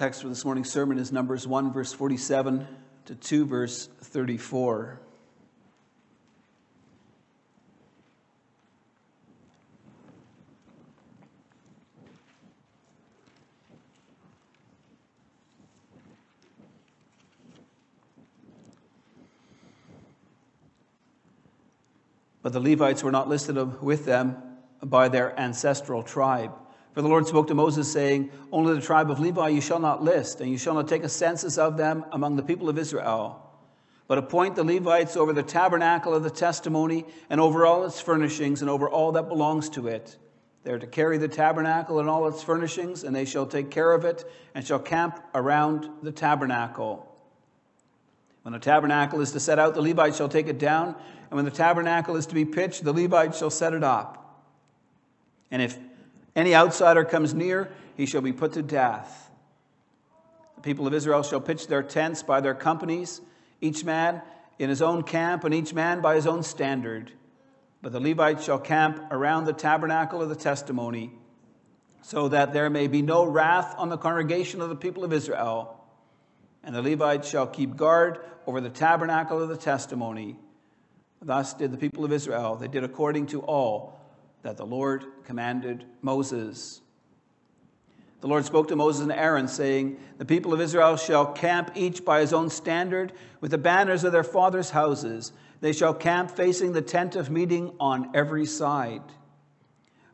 Text for this morning's sermon is Numbers 1, verse 47 to 2, verse 34. But the Levites were not listed with them by their ancestral tribe. For the Lord spoke to Moses, saying, Only the tribe of Levi you shall not list, and you shall not take a census of them among the people of Israel. But appoint the Levites over the tabernacle of the testimony, and over all its furnishings, and over all that belongs to it. They are to carry the tabernacle and all its furnishings, and they shall take care of it, and shall camp around the tabernacle. When the tabernacle is to set out, the Levites shall take it down, and when the tabernacle is to be pitched, the Levites shall set it up. And if any outsider comes near, he shall be put to death. The people of Israel shall pitch their tents by their companies, each man in his own camp, and each man by his own standard. But the Levites shall camp around the tabernacle of the testimony, so that there may be no wrath on the congregation of the people of Israel. And the Levites shall keep guard over the tabernacle of the testimony. Thus did the people of Israel. They did according to all that the Lord commanded Moses. The Lord spoke to Moses and Aaron, saying, The people of Israel shall camp each by his own standard, with the banners of their fathers' houses. They shall camp facing the tent of meeting on every side.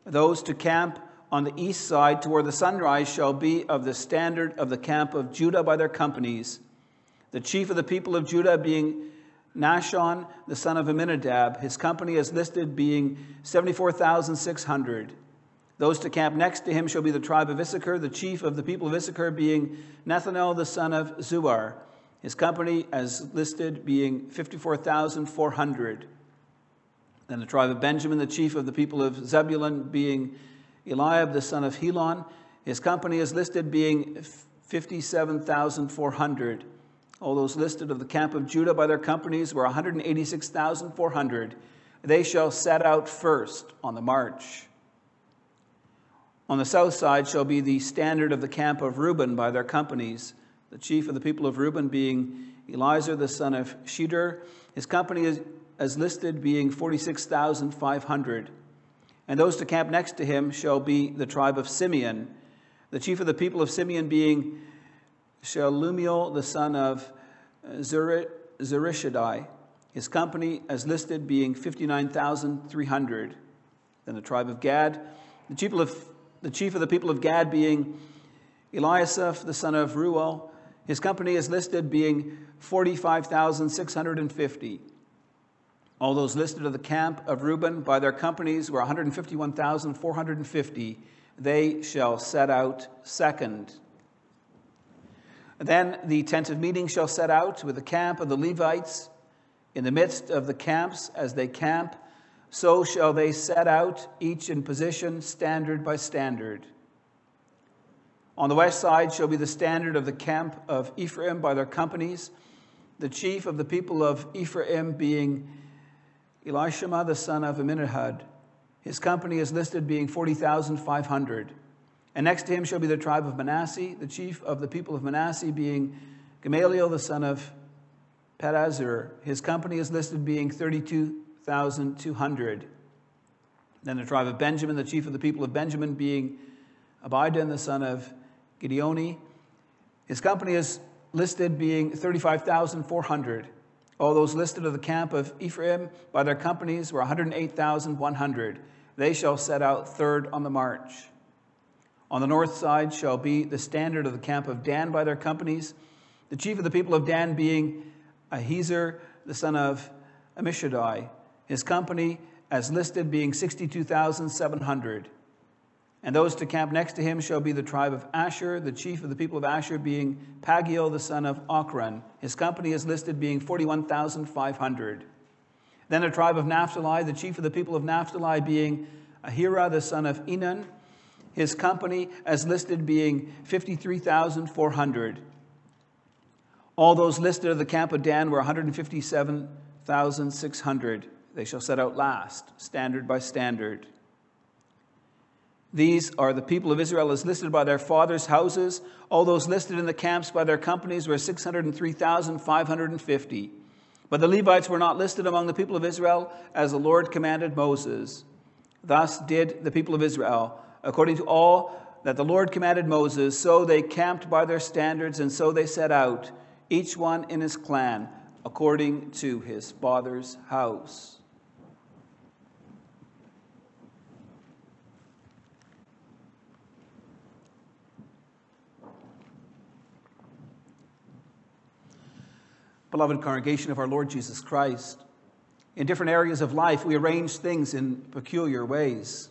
Those to camp on the east side toward the sunrise shall be of the standard of the camp of Judah by their companies. The chief of the people of Judah being Nahshon, the son of Amminadab. His company is listed being 74,600. Those to camp next to him shall be the tribe of Issachar, the chief of the people of Issachar being Nethanel, the son of Zuar. His company as listed being 54,400. Then the tribe of Benjamin, the chief of the people of Zebulun being Eliab, the son of Helon. His company is listed being 57,400. All those listed of the camp of Judah by their companies were 186,400. They shall set out first on the march. On the south side shall be the standard of the camp of Reuben by their companies, the chief of the people of Reuben being Eliezer the son of Shedeur. His company is as listed being 46,500. And those to camp next to him shall be the tribe of Simeon, the chief of the people of Simeon being Shelumiel, the son of uh, Zurishaddai, his company as listed being 59,300. Then the tribe of Gad, the chief of, the chief of the people of Gad being Eliasaph, the son of Reuel, his company is listed being 45,650. All those listed of the camp of Reuben by their companies were 151,450. They shall set out second. Then the tent of meeting shall set out with the camp of the Levites in the midst of the camps as they camp. So shall they set out, each in position, standard by standard. On the west side shall be the standard of the camp of Ephraim by their companies, the chief of the people of Ephraim being Elishama the son of Amminadab. His company is listed being 40,500. And next to him shall be the tribe of Manasseh, the chief of the people of Manasseh being Gamaliel the son of Pedahzur. His company is listed being 32,200. Then the tribe of Benjamin, the chief of the people of Benjamin being Abidan the son of Gideoni. His company is listed being 35,400. All those listed of the camp of Ephraim by their companies were 108,100. They shall set out third on the march. On the north side shall be the standard of the camp of Dan by their companies, the chief of the people of Dan being Ahiezer, the son of Ammishaddai, his company as listed being 62,700. And those to camp next to him shall be the tribe of Asher, the chief of the people of Asher being Pagiel, the son of Ochran. His company is listed being 41,500. Then the tribe of Naphtali, the chief of the people of Naphtali being Ahira, the son of Enan his company as listed being 53,400. All those listed of the camp of Dan were 157,600. They shall set out last, standard by standard. These are the people of Israel as listed by their fathers' houses. All those listed in the camps by their companies were 603,550. But the Levites were not listed among the people of Israel as the Lord commanded Moses. Thus did the people of Israel, according to all that the Lord commanded Moses, so they camped by their standards, and so they set out, each one in his clan, according to his father's house. Beloved congregation of our Lord Jesus Christ, in different areas of life, we arrange things in peculiar ways.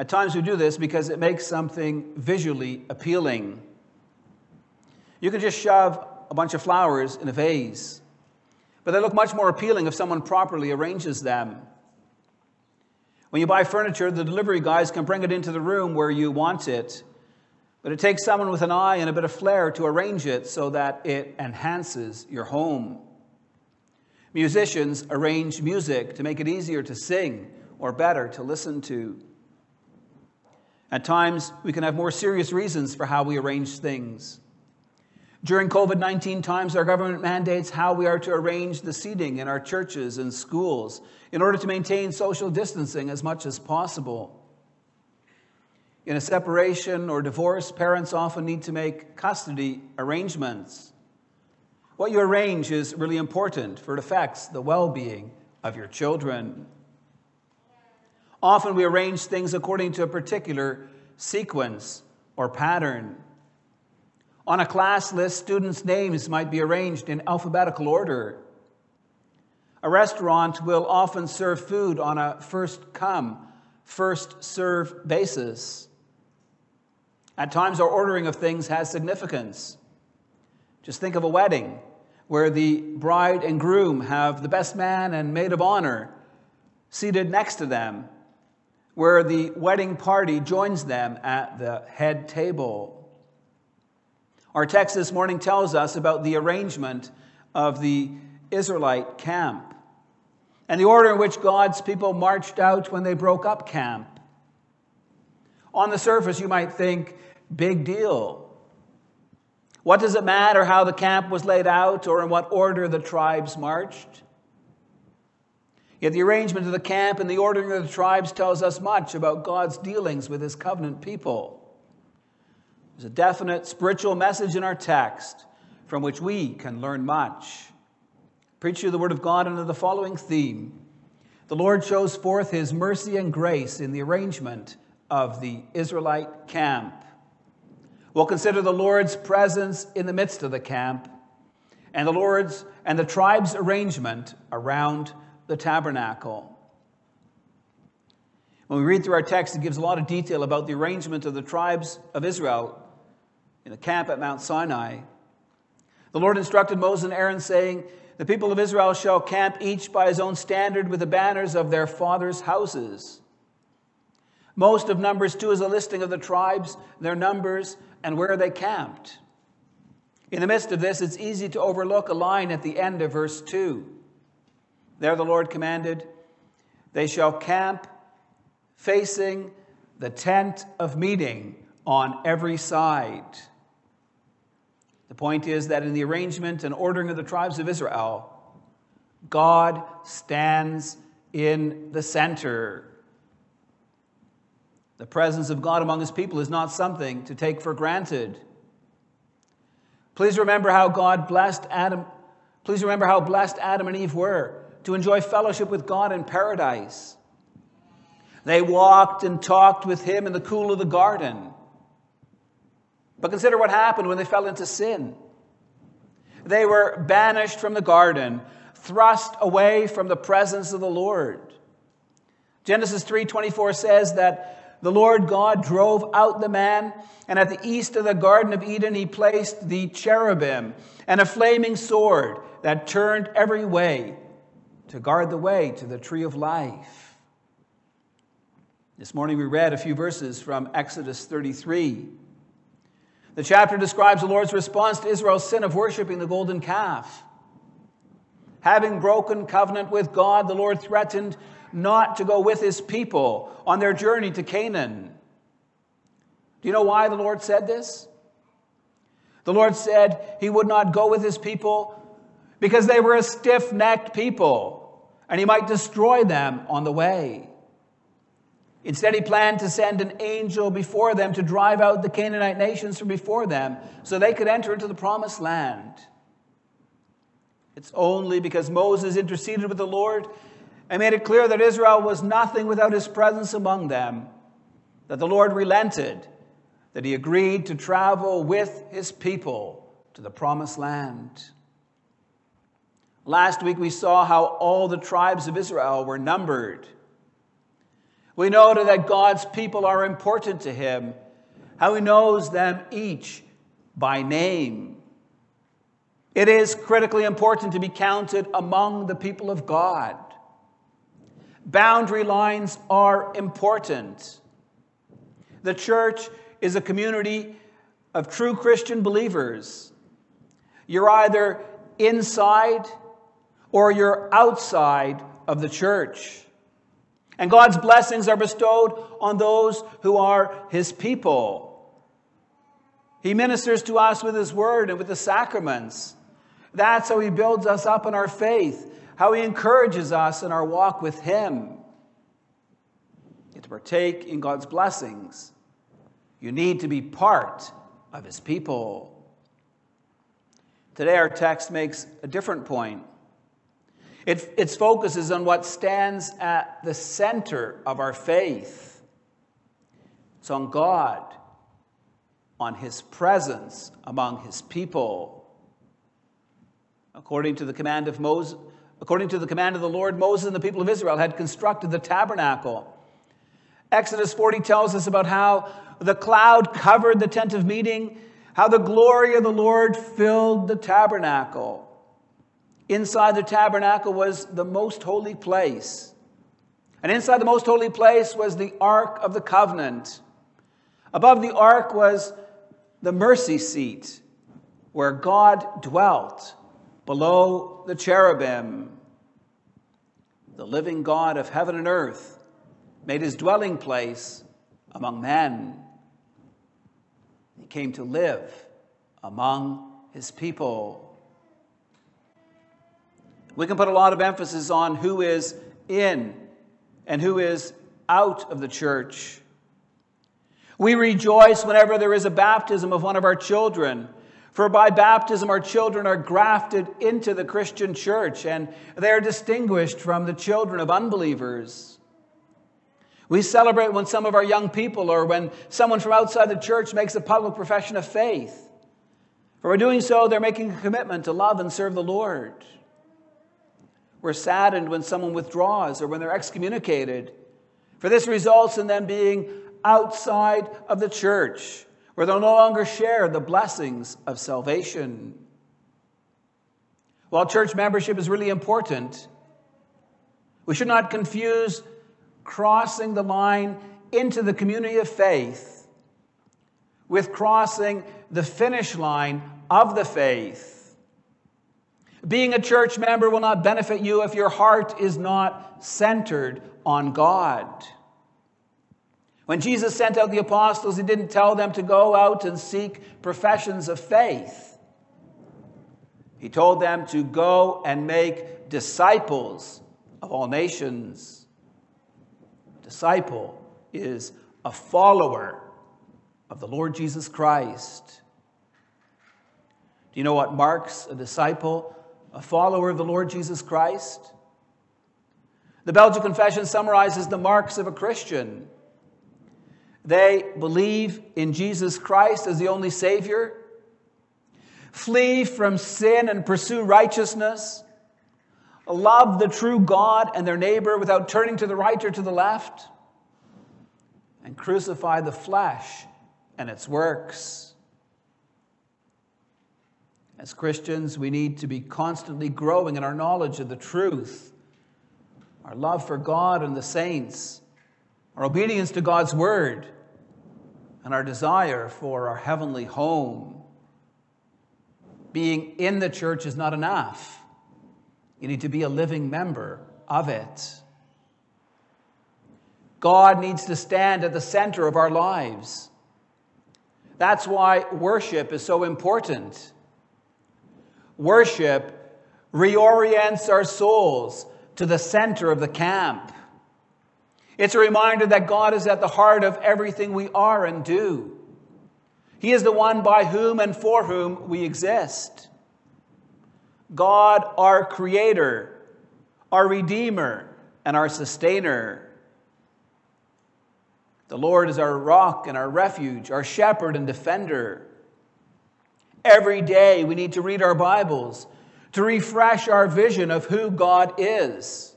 At times, we do this because it makes something visually appealing. You can just shove a bunch of flowers in a vase, but they look much more appealing if someone properly arranges them. When you buy furniture, the delivery guys can bring it into the room where you want it, but it takes someone with an eye and a bit of flair to arrange it so that it enhances your home. Musicians arrange music to make it easier to sing or better to listen to. At times, we can have more serious reasons for how we arrange things. During COVID 19 times, our government mandates how we are to arrange the seating in our churches and schools in order to maintain social distancing as much as possible. In a separation or divorce, parents often need to make custody arrangements. What you arrange is really important, for it affects the well being of your children. Often we arrange things according to a particular sequence or pattern. On a class list, students' names might be arranged in alphabetical order. A restaurant will often serve food on a first come, first serve basis. At times, our ordering of things has significance. Just think of a wedding where the bride and groom have the best man and maid of honor seated next to them, where the wedding party joins them at the head table. Our text this morning tells us about the arrangement of the Israelite camp and the order in which God's people marched out when they broke up camp. On the surface, you might think Big deal. What does it matter how the camp was laid out or in what order the tribes marched? Yet the arrangement of the camp and the ordering of the tribes tells us much about God's dealings with his covenant people. There's a definite spiritual message in our text from which we can learn much. Preach you the word of God under the following theme. The Lord shows forth his mercy and grace in the arrangement of the Israelite camp. We'll consider the Lord's presence in the midst of the camp and the Lord's and the tribe's arrangement around the tabernacle. When we read through our text, it gives a lot of detail about the arrangement of the tribes of Israel in the camp at Mount Sinai. The Lord instructed Moses and Aaron, saying, The people of Israel shall camp each by his own standard with the banners of their fathers' houses. Most of Numbers 2 is a listing of the tribes, their numbers, and where they camped. In the midst of this, it's easy to overlook a line at the end of verse 2. There the Lord commanded, They shall camp facing the tent of meeting on every side. The point is that in the arrangement and ordering of the tribes of Israel, God stands in the center. The presence of God among his people is not something to take for granted. Please remember how God blessed Adam. Please remember how blessed Adam and Eve were to enjoy fellowship with God in paradise. They walked and talked with him in the cool of the garden. But consider what happened when they fell into sin. They were banished from the garden, thrust away from the presence of the Lord. Genesis 3:24 says that the Lord God drove out the man, and at the east of the Garden of Eden he placed the cherubim and a flaming sword that turned every way to guard the way to the tree of life. This morning we read a few verses from Exodus 33. The chapter describes the Lord's response to Israel's sin of worshiping the golden calf. Having broken covenant with God, the Lord threatened not to go with his people on their journey to Canaan. Do you know why the Lord said this? The Lord said he would not go with his people because they were a stiff necked people and he might destroy them on the way. Instead, he planned to send an angel before them to drive out the Canaanite nations from before them so they could enter into the promised land. It's only because Moses interceded with the Lord and made it clear that Israel was nothing without his presence among them that the Lord relented, that he agreed to travel with his people to the promised land. Last week we saw how all the tribes of Israel were numbered. We noted that God's people are important to him, how he knows them each by name. It is critically important to be counted among the people of God. Boundary lines are important. The church is a community of true Christian believers. You're either inside or you're outside of the church. And God's blessings are bestowed on those who are his people. He ministers to us with his word and with the sacraments. That's how he builds us up in our faith, how he encourages us in our walk with him. to partake in God's blessings, you need to be part of his people. Today, our text makes a different point. It, its focus is on what stands at the center of our faith. It's on God, on His presence among His people. According to the command of Moses, according to the command of the Lord, Moses and the people of Israel had constructed the tabernacle. Exodus 40 tells us about how the cloud covered the tent of meeting, how the glory of the Lord filled the tabernacle. Inside the tabernacle was the most holy place. And inside the most holy place was the Ark of the Covenant. Above the Ark was the mercy seat where God dwelt below the cherubim. The living God of heaven and earth made his dwelling place among men. He came to live among his people. We can put a lot of emphasis on who is in and who is out of the church. We rejoice whenever there is a baptism of one of our children. For by baptism, our children are grafted into the Christian church and they are distinguished from the children of unbelievers. We celebrate when some of our young people or when someone from outside the church makes a public profession of faith. For by doing so, they're making a commitment to love and serve the Lord. We're saddened when someone withdraws or when they're excommunicated, for this results in them being outside of the church, where they'll no longer share the blessings of salvation. While church membership is really important, we should not confuse crossing the line into the community of faith with crossing the finish line of the faith. Being a church member will not benefit you if your heart is not centered on God. When Jesus sent out the apostles, he didn't tell them to go out and seek professions of faith. He told them to go and make disciples of all nations. Disciple is a follower of the Lord Jesus Christ. Do you know what marks a disciple a follower of the Lord Jesus Christ. The Belgian Confession summarizes the marks of a Christian. They believe in Jesus Christ as the only Savior, flee from sin and pursue righteousness, love the true God and their neighbor without turning to the right or to the left, and crucify the flesh and its works. As Christians, we need to be constantly growing in our knowledge of the truth, our love for God and the saints, our obedience to God's word, and our desire for our heavenly home. Being in the church is not enough. You need to be a living member of it. God needs to stand at the center of our lives. That's why worship is so important. Worship reorients our souls to the center of the camp. It's a reminder that God is at the heart of everything we are and do. He is the one by whom and for whom we exist. God, our Creator, our Redeemer, and our Sustainer. The Lord is our rock and our refuge, our shepherd and defender. Every day we need to read our Bibles to refresh our vision of who God is.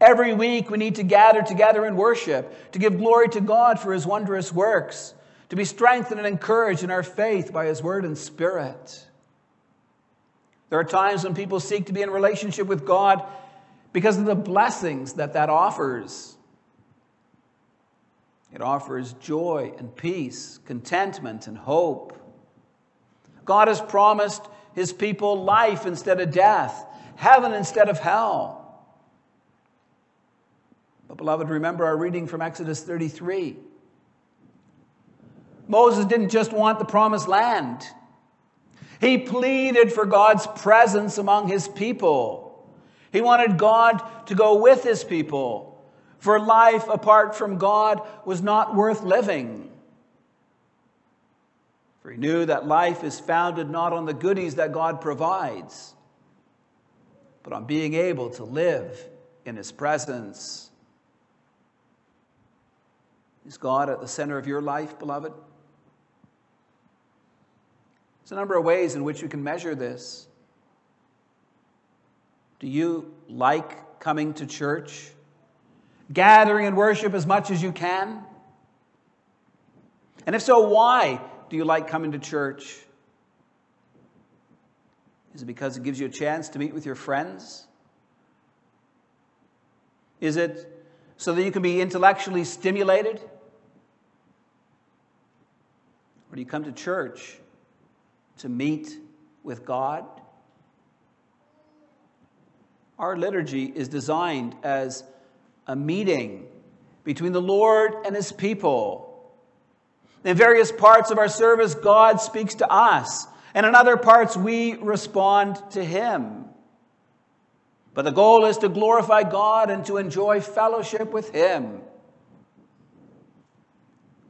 Every week we need to gather together in worship to give glory to God for his wondrous works, to be strengthened and encouraged in our faith by his word and spirit. There are times when people seek to be in relationship with God because of the blessings that that offers. It offers joy and peace, contentment and hope. God has promised his people life instead of death, heaven instead of hell. But, beloved, remember our reading from Exodus 33. Moses didn't just want the promised land, he pleaded for God's presence among his people. He wanted God to go with his people, for life apart from God was not worth living. For he knew that life is founded not on the goodies that God provides, but on being able to live in his presence. Is God at the center of your life, beloved? There's a number of ways in which you can measure this. Do you like coming to church? Gathering and worship as much as you can? And if so, why do you like coming to church? Is it because it gives you a chance to meet with your friends? Is it so that you can be intellectually stimulated? Or do you come to church to meet with God? Our liturgy is designed as a meeting between the Lord and his people. In various parts of our service, God speaks to us, and in other parts, we respond to him. But the goal is to glorify God and to enjoy fellowship with him.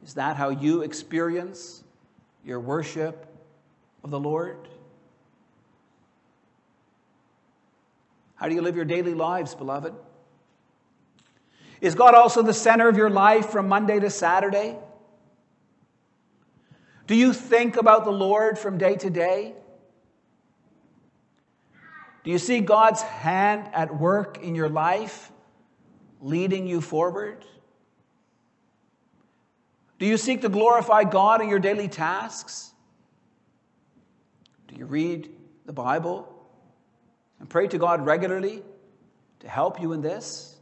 Is that how you experience your worship of the Lord? How do you live your daily lives, beloved? Is God also the center of your life from Monday to Saturday? Do you think about the Lord from day to day? Do you see God's hand at work in your life, leading you forward? Do you seek to glorify God in your daily tasks? Do you read the Bible and pray to God regularly to help you in this?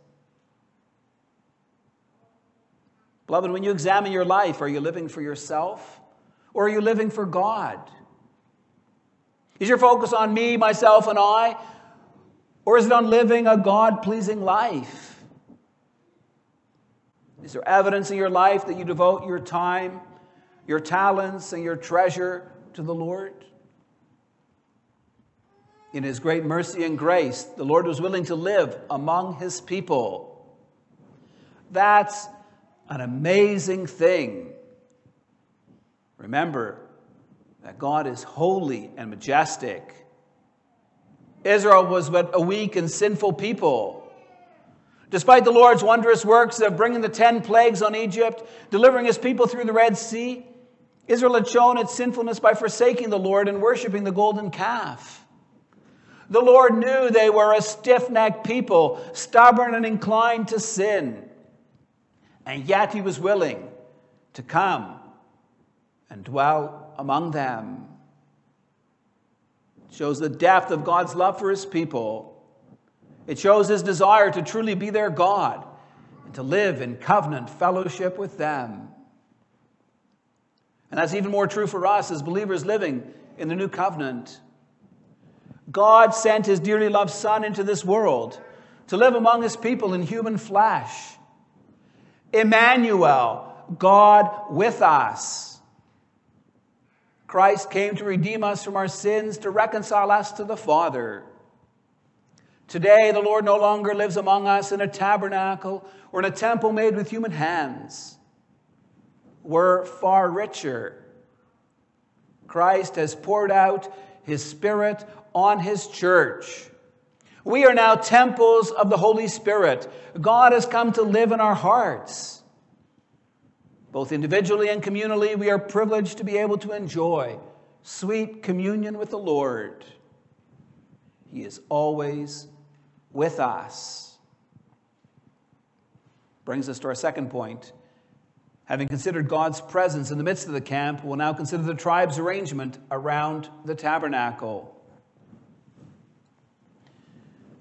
Beloved, when you examine your life, are you living for yourself or are you living for God? Is your focus on me, myself, and I? Or is it on living a God pleasing life? Is there evidence in your life that you devote your time, your talents, and your treasure to the Lord? In His great mercy and grace, the Lord was willing to live among His people. That's an amazing thing. Remember that God is holy and majestic. Israel was but a weak and sinful people. Despite the Lord's wondrous works of bringing the ten plagues on Egypt, delivering his people through the Red Sea, Israel had shown its sinfulness by forsaking the Lord and worshiping the golden calf. The Lord knew they were a stiff necked people, stubborn and inclined to sin. And yet he was willing to come and dwell among them. It shows the depth of God's love for his people it shows his desire to truly be their God and to live in covenant fellowship with them. And that's even more true for us as believers living in the new covenant. God sent his dearly loved Son into this world to live among his people in human flesh. Emmanuel, God with us. Christ came to redeem us from our sins, to reconcile us to the Father. Today, the Lord no longer lives among us in a tabernacle or in a temple made with human hands. We're far richer. Christ has poured out his Spirit on his church. We are now temples of the Holy Spirit. God has come to live in our hearts. Both individually and communally, we are privileged to be able to enjoy sweet communion with the Lord. He is always with us. Brings us to our second point. Having considered God's presence in the midst of the camp, we'll now consider the tribe's arrangement around the tabernacle.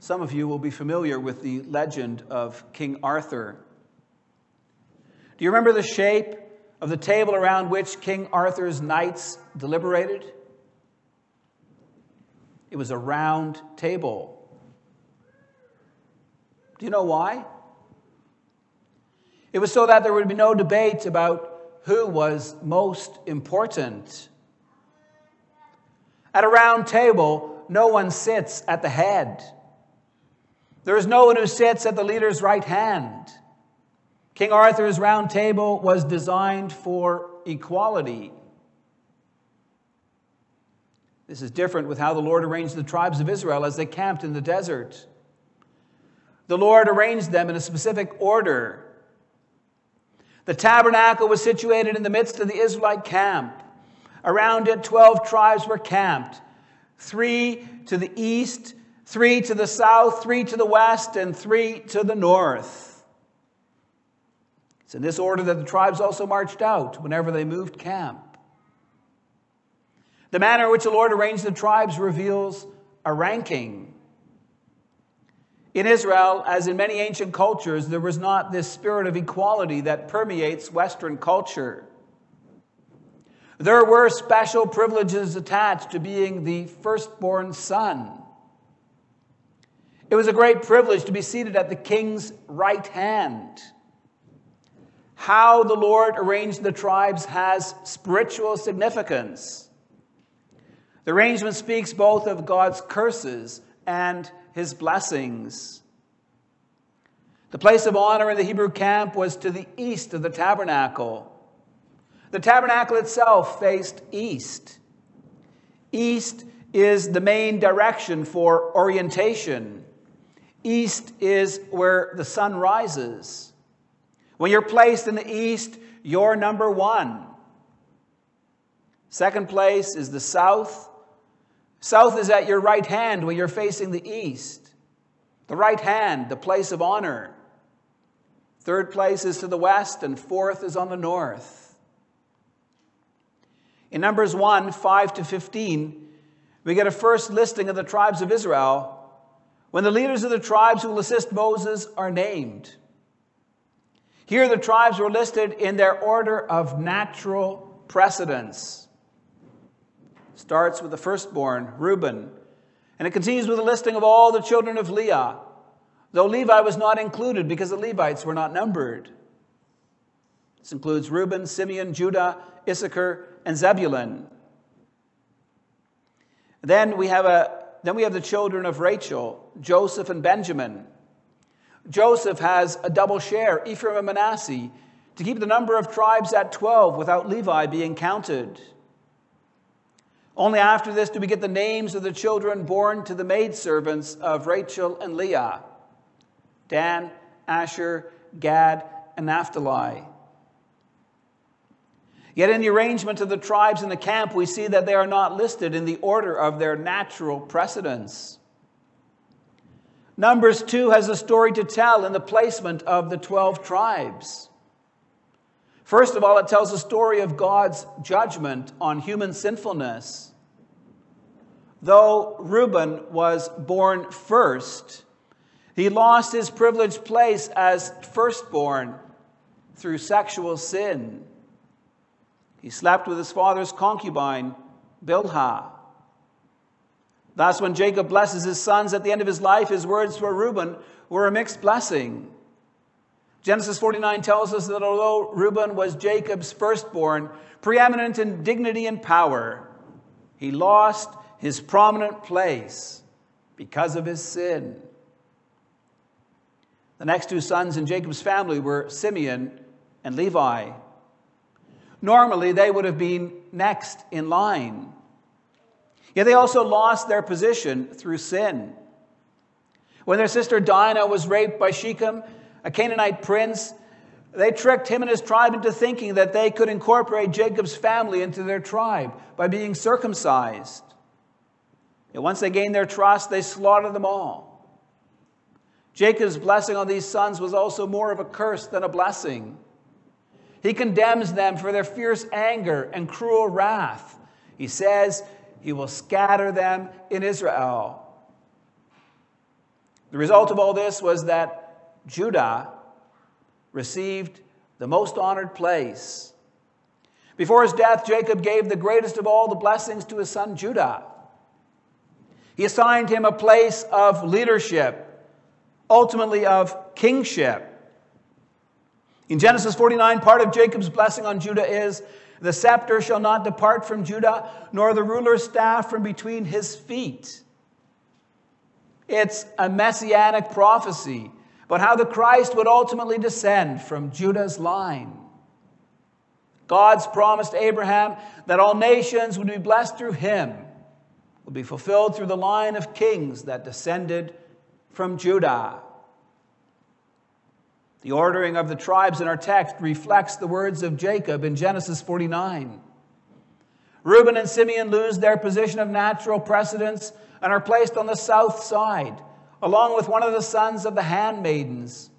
Some of you will be familiar with the legend of King Arthur. Do you remember the shape of the table around which King Arthur's knights deliberated? It was a round table. Do you know why? It was so that there would be no debate about who was most important. At a round table, no one sits at the head. There is no one who sits at the leader's right hand. King Arthur's round table was designed for equality. This is different with how the Lord arranged the tribes of Israel as they camped in the desert. The Lord arranged them in a specific order. The tabernacle was situated in the midst of the Israelite camp. Around it, 12 tribes were camped three to the east, three to the south, three to the west, and three to the north. It's in this order that the tribes also marched out whenever they moved camp. The manner in which the Lord arranged the tribes reveals a ranking. In Israel, as in many ancient cultures, there was not this spirit of equality that permeates Western culture. There were special privileges attached to being the firstborn son. It was a great privilege to be seated at the king's right hand. How the Lord arranged the tribes has spiritual significance. The arrangement speaks both of God's curses and his blessings. The place of honor in the Hebrew camp was to the east of the tabernacle. The tabernacle itself faced east. East is the main direction for orientation. East is where the sun rises. When you're placed in the east, you're number one. Second place is the south. South is at your right hand when you're facing the east. The right hand, the place of honor. Third place is to the west, and fourth is on the north. In Numbers 1 5 to 15, we get a first listing of the tribes of Israel when the leaders of the tribes who will assist Moses are named. Here, the tribes were listed in their order of natural precedence. Starts with the firstborn, Reuben, and it continues with a listing of all the children of Leah, though Levi was not included because the Levites were not numbered. This includes Reuben, Simeon, Judah, Issachar, and Zebulun. Then we have a then we have the children of Rachel, Joseph and Benjamin. Joseph has a double share, Ephraim and Manasseh, to keep the number of tribes at 12 without Levi being counted. Only after this do we get the names of the children born to the maidservants of Rachel and Leah Dan, Asher, Gad, and Naphtali. Yet in the arrangement of the tribes in the camp, we see that they are not listed in the order of their natural precedence. Numbers 2 has a story to tell in the placement of the 12 tribes. First of all, it tells a story of God's judgment on human sinfulness. Though Reuben was born first, he lost his privileged place as firstborn through sexual sin. He slept with his father's concubine, Bilhah. Thus, when Jacob blesses his sons at the end of his life, his words for Reuben were a mixed blessing. Genesis 49 tells us that although Reuben was Jacob's firstborn, preeminent in dignity and power, he lost his prominent place because of his sin. The next two sons in Jacob's family were Simeon and Levi. Normally, they would have been next in line. Yet they also lost their position through sin. When their sister Dinah was raped by Shechem, a Canaanite prince, they tricked him and his tribe into thinking that they could incorporate Jacob's family into their tribe by being circumcised. Yet once they gained their trust, they slaughtered them all. Jacob's blessing on these sons was also more of a curse than a blessing. He condemns them for their fierce anger and cruel wrath. He says he will scatter them in Israel. The result of all this was that Judah received the most honored place. Before his death, Jacob gave the greatest of all the blessings to his son Judah. He assigned him a place of leadership, ultimately of kingship. In Genesis 49, part of Jacob's blessing on Judah is the scepter shall not depart from Judah, nor the ruler's staff from between his feet. It's a messianic prophecy but how the Christ would ultimately descend from Judah's line. God's promised Abraham that all nations would be blessed through him will be fulfilled through the line of kings that descended from Judah. The ordering of the tribes in our text reflects the words of Jacob in Genesis 49. Reuben and Simeon lose their position of natural precedence and are placed on the south side along with one of the sons of the handmaidens.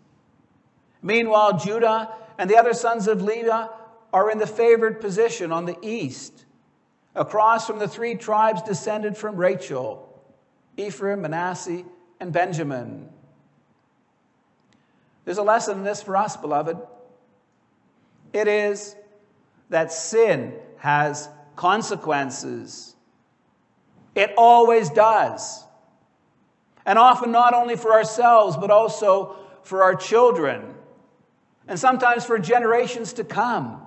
Meanwhile, Judah and the other sons of Levi are in the favored position on the east, across from the three tribes descended from Rachel Ephraim, Manasseh, and Benjamin. There's a lesson in this for us, beloved. It is that sin has consequences. It always does and often not only for ourselves, but also for our children, and sometimes for generations to come.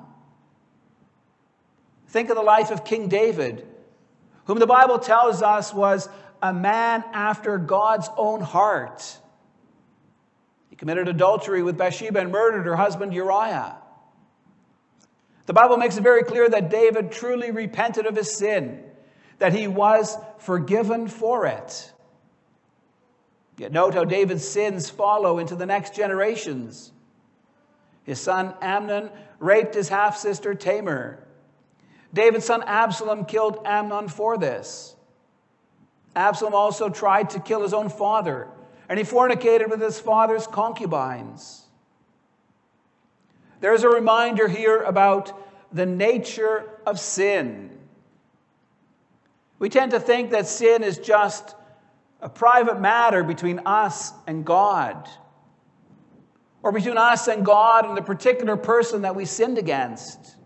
Think of the life of King David, whom the Bible tells us was a man after God's own heart. Committed adultery with Bathsheba and murdered her husband Uriah. The Bible makes it very clear that David truly repented of his sin, that he was forgiven for it. Yet note how David's sins follow into the next generations. His son Amnon raped his half sister Tamar. David's son Absalom killed Amnon for this. Absalom also tried to kill his own father, and he fornicated with his father's concubines. There's a reminder here about the nature of sin. We tend to think that sin is just a private matter between us and God, or between us and God and the particular person that we sinned against.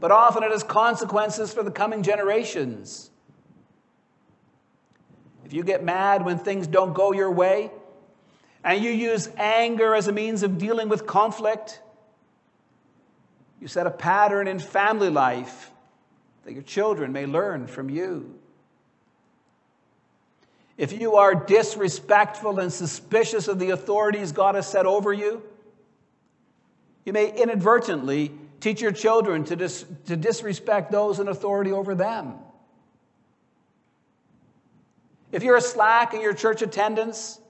But often it has consequences for the coming generations. If you get mad when things don't go your way, and you use anger as a means of dealing with conflict, you set a pattern in family life that your children may learn from you if you are disrespectful and suspicious of the authorities God has set over you, you may inadvertently teach your children to, dis- to disrespect those in authority over them. If you're a slack in your church attendance,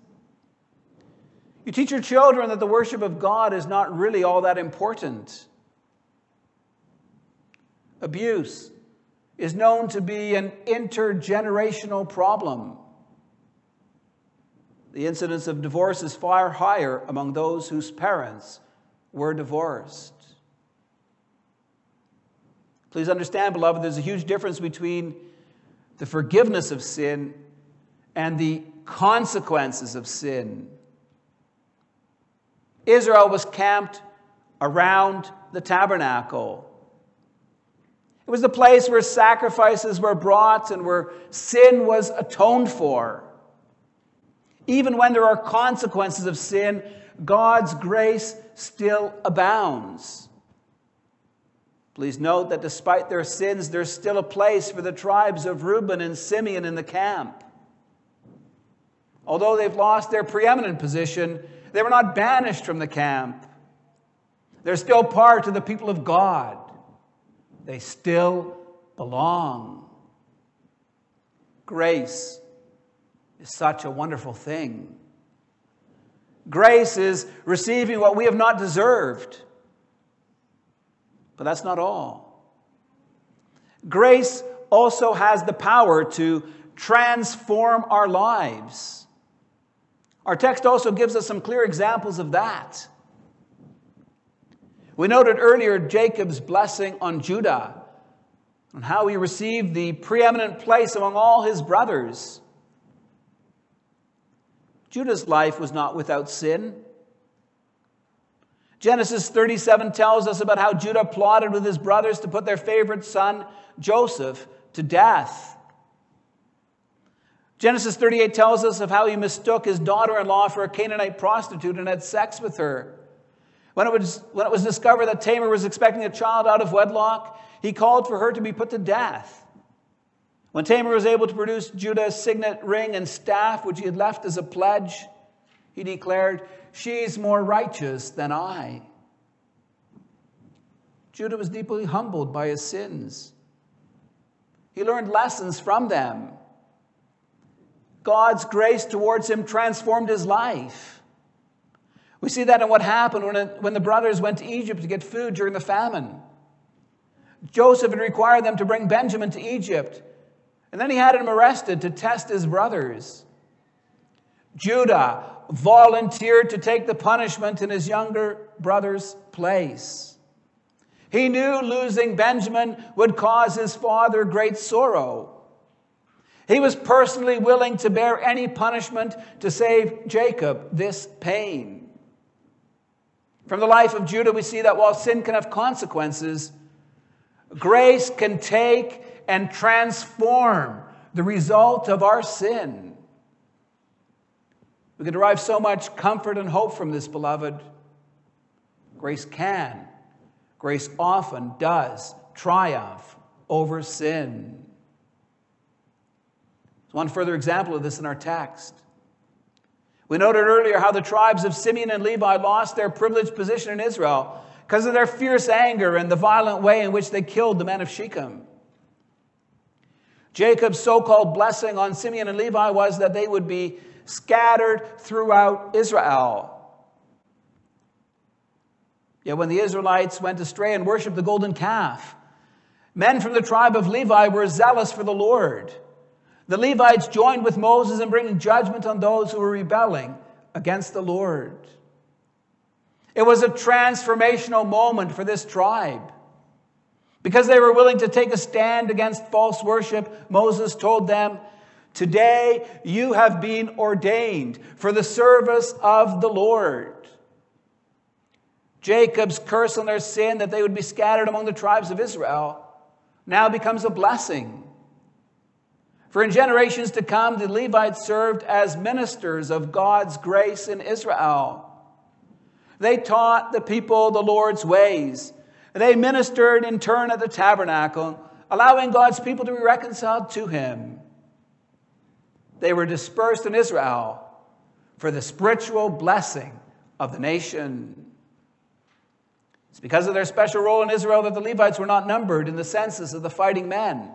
you teach your children that the worship of God is not really all that important. Abuse is known to be an intergenerational problem. The incidence of divorce is far higher among those whose parents were divorced. Please understand, beloved, there's a huge difference between the forgiveness of sin and the consequences of sin. Israel was camped around the tabernacle. It was the place where sacrifices were brought and where sin was atoned for. Even when there are consequences of sin, God's grace still abounds. Please note that despite their sins, there's still a place for the tribes of Reuben and Simeon in the camp. Although they've lost their preeminent position, they were not banished from the camp. They're still part of the people of God. They still belong. Grace is such a wonderful thing. Grace is receiving what we have not deserved. But that's not all. Grace also has the power to transform our lives. Our text also gives us some clear examples of that. We noted earlier Jacob's blessing on Judah, and how he received the preeminent place among all his brothers. Judah's life was not without sin. Genesis 37 tells us about how Judah plotted with his brothers to put their favorite son, Joseph, to death. Genesis 38 tells us of how he mistook his daughter in law for a Canaanite prostitute and had sex with her. When it, was, when it was discovered that Tamar was expecting a child out of wedlock, he called for her to be put to death. When Tamar was able to produce Judah's signet ring and staff, which he had left as a pledge, he declared, She's more righteous than I. Judah was deeply humbled by his sins. He learned lessons from them. God's grace towards him transformed his life. We see that in what happened when, it, when the brothers went to Egypt to get food during the famine. Joseph had required them to bring Benjamin to Egypt, and then he had him arrested to test his brothers. Judah volunteered to take the punishment in his younger brother's place. He knew losing Benjamin would cause his father great sorrow. He was personally willing to bear any punishment to save Jacob this pain. From the life of Judah, we see that while sin can have consequences, grace can take and transform the result of our sin. We can derive so much comfort and hope from this, beloved. Grace can, grace often does triumph over sin. One further example of this in our text. We noted earlier how the tribes of Simeon and Levi lost their privileged position in Israel because of their fierce anger and the violent way in which they killed the men of Shechem. Jacob's so called blessing on Simeon and Levi was that they would be scattered throughout Israel. Yet when the Israelites went astray and worshiped the golden calf, men from the tribe of Levi were zealous for the Lord. The Levites joined with Moses in bringing judgment on those who were rebelling against the Lord. It was a transformational moment for this tribe. Because they were willing to take a stand against false worship, Moses told them, Today you have been ordained for the service of the Lord. Jacob's curse on their sin that they would be scattered among the tribes of Israel now becomes a blessing. For in generations to come, the Levites served as ministers of God's grace in Israel. They taught the people the Lord's ways. They ministered in turn at the tabernacle, allowing God's people to be reconciled to Him. They were dispersed in Israel for the spiritual blessing of the nation. It's because of their special role in Israel that the Levites were not numbered in the census of the fighting men.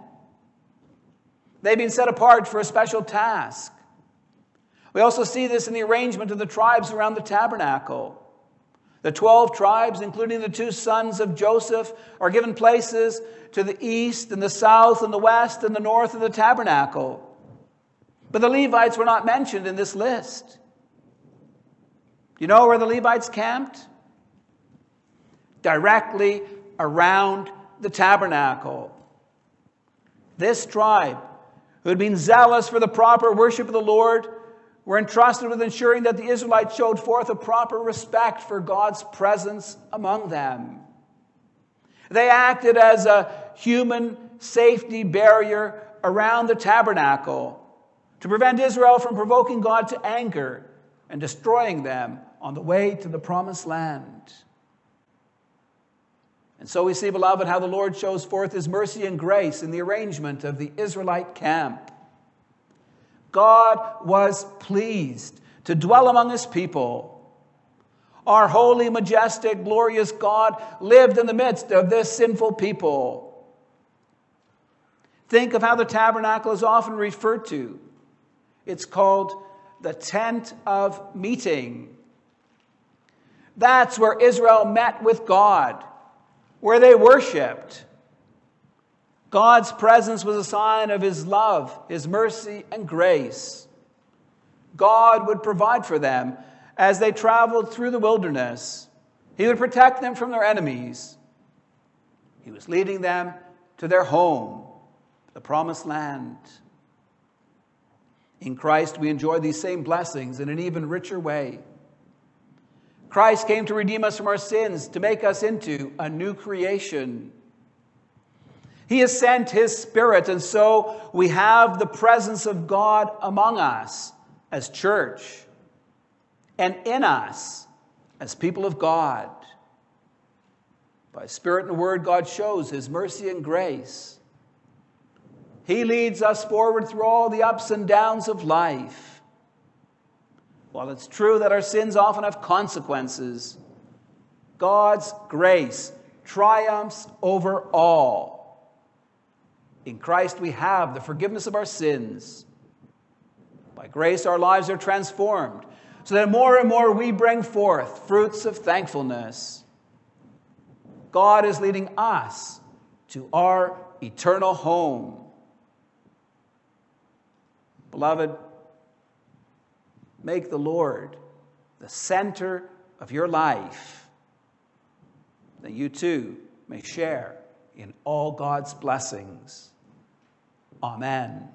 They've been set apart for a special task. We also see this in the arrangement of the tribes around the tabernacle. The 12 tribes, including the two sons of Joseph, are given places to the east and the south and the west and the north of the tabernacle. But the Levites were not mentioned in this list. Do you know where the Levites camped? Directly around the tabernacle. This tribe who had been zealous for the proper worship of the Lord, were entrusted with ensuring that the Israelites showed forth a proper respect for God's presence among them. They acted as a human safety barrier around the tabernacle to prevent Israel from provoking God to anger and destroying them on the way to the promised land. And so we see, beloved, how the Lord shows forth his mercy and grace in the arrangement of the Israelite camp. God was pleased to dwell among his people. Our holy, majestic, glorious God lived in the midst of this sinful people. Think of how the tabernacle is often referred to. It's called the tent of meeting. That's where Israel met with God where they worshiped. God's presence was a sign of His love, His mercy, and grace. God would provide for them as they traveled through the wilderness. He would protect them from their enemies. He was leading them to their home, the promised land. In Christ, we enjoy these same blessings in an even richer way. Christ came to redeem us from our sins, to make us into a new creation. He has sent His Spirit, and so we have the presence of God among us as church and in us as people of God. By Spirit and Word, God shows His mercy and grace. He leads us forward through all the ups and downs of life. While it's true that our sins often have consequences, God's grace triumphs over all. In Christ, we have the forgiveness of our sins. By grace, our lives are transformed so that more and more we bring forth fruits of thankfulness. God is leading us to our eternal home. Beloved, Make the Lord the center of your life, that you too may share in all God's blessings. Amen.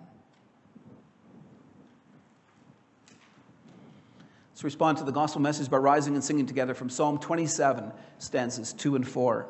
Let's respond to the gospel message by rising and singing together from Psalm 27, stanzas 2 and 4.